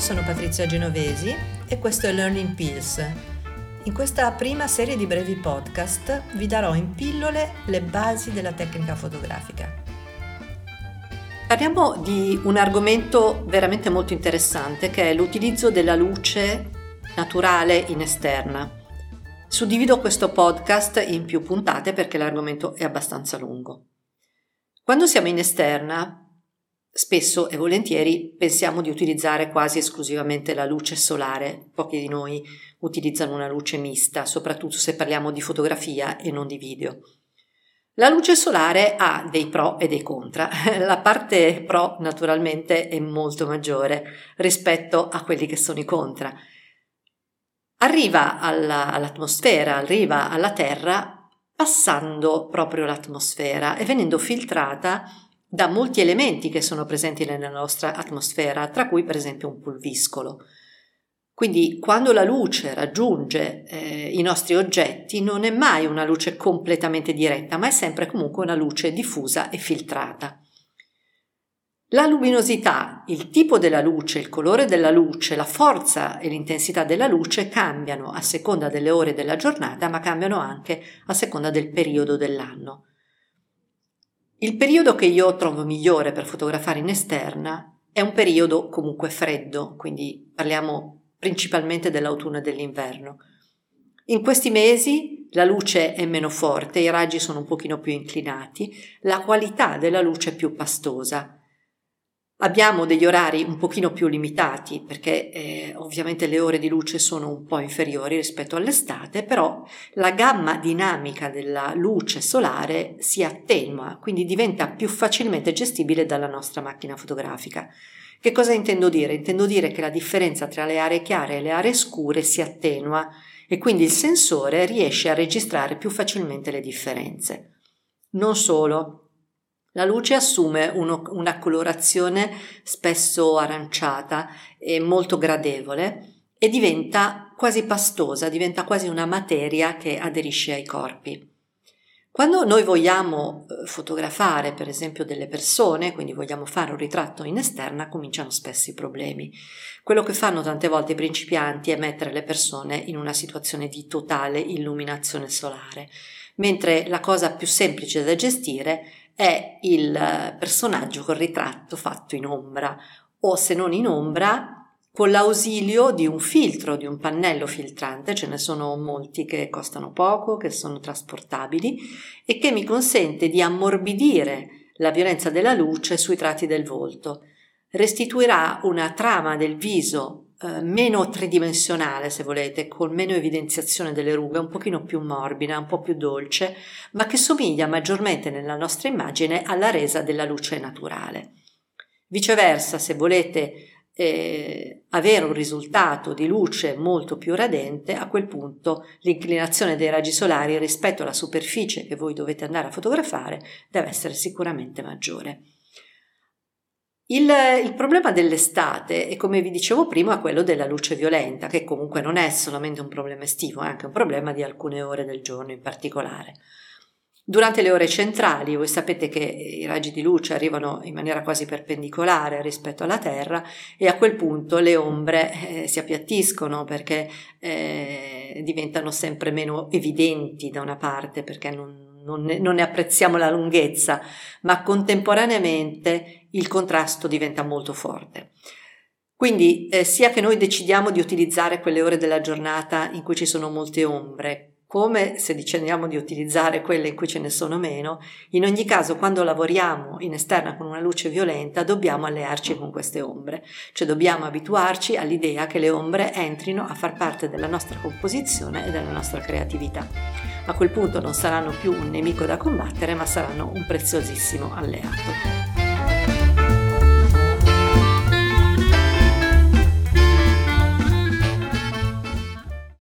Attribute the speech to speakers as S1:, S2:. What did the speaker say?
S1: sono Patrizia Genovesi e questo è Learning Pills. In questa prima serie di brevi podcast vi darò in pillole le basi della tecnica fotografica.
S2: Parliamo di un argomento veramente molto interessante che è l'utilizzo della luce naturale in esterna. Suddivido questo podcast in più puntate perché l'argomento è abbastanza lungo. Quando siamo in esterna Spesso e volentieri pensiamo di utilizzare quasi esclusivamente la luce solare, pochi di noi utilizzano una luce mista, soprattutto se parliamo di fotografia e non di video. La luce solare ha dei pro e dei contra. La parte pro naturalmente è molto maggiore rispetto a quelli che sono i contra. Arriva alla, all'atmosfera, arriva alla Terra passando proprio l'atmosfera e venendo filtrata da molti elementi che sono presenti nella nostra atmosfera, tra cui per esempio un pulviscolo. Quindi quando la luce raggiunge eh, i nostri oggetti non è mai una luce completamente diretta, ma è sempre comunque una luce diffusa e filtrata. La luminosità, il tipo della luce, il colore della luce, la forza e l'intensità della luce cambiano a seconda delle ore della giornata, ma cambiano anche a seconda del periodo dell'anno. Il periodo che io trovo migliore per fotografare in esterna è un periodo comunque freddo, quindi parliamo principalmente dell'autunno e dell'inverno. In questi mesi la luce è meno forte, i raggi sono un pochino più inclinati, la qualità della luce è più pastosa Abbiamo degli orari un pochino più limitati perché eh, ovviamente le ore di luce sono un po' inferiori rispetto all'estate, però la gamma dinamica della luce solare si attenua, quindi diventa più facilmente gestibile dalla nostra macchina fotografica. Che cosa intendo dire? Intendo dire che la differenza tra le aree chiare e le aree scure si attenua e quindi il sensore riesce a registrare più facilmente le differenze. Non solo, la luce assume uno, una colorazione spesso aranciata e molto gradevole e diventa quasi pastosa, diventa quasi una materia che aderisce ai corpi. Quando noi vogliamo eh, fotografare, per esempio, delle persone, quindi vogliamo fare un ritratto in esterna, cominciano spesso i problemi. Quello che fanno tante volte i principianti è mettere le persone in una situazione di totale illuminazione solare, mentre la cosa più semplice da gestire è il personaggio col ritratto fatto in ombra o se non in ombra con l'ausilio di un filtro, di un pannello filtrante, ce ne sono molti che costano poco, che sono trasportabili e che mi consente di ammorbidire la violenza della luce sui tratti del volto. Restituirà una trama del viso eh, meno tridimensionale, se volete, con meno evidenziazione delle rughe, un pochino più morbida, un po' più dolce, ma che somiglia maggiormente nella nostra immagine alla resa della luce naturale. Viceversa, se volete eh, avere un risultato di luce molto più radente, a quel punto l'inclinazione dei raggi solari rispetto alla superficie che voi dovete andare a fotografare deve essere sicuramente maggiore. Il, il, problema dell'estate è, come vi dicevo prima, quello della luce violenta, che comunque non è solamente un problema estivo, è anche un problema di alcune ore del giorno in particolare. Durante le ore centrali, voi sapete che i raggi di luce arrivano in maniera quasi perpendicolare rispetto alla Terra e a quel punto le ombre eh, si appiattiscono perché eh, diventano sempre meno evidenti da una parte perché non, non ne, non ne apprezziamo la lunghezza, ma contemporaneamente il contrasto diventa molto forte. Quindi eh, sia che noi decidiamo di utilizzare quelle ore della giornata in cui ci sono molte ombre, come se decidiamo di utilizzare quelle in cui ce ne sono meno, in ogni caso quando lavoriamo in esterna con una luce violenta dobbiamo allearci con queste ombre, cioè dobbiamo abituarci all'idea che le ombre entrino a far parte della nostra composizione e della nostra creatività. A quel punto non saranno più un nemico da combattere, ma saranno un preziosissimo alleato.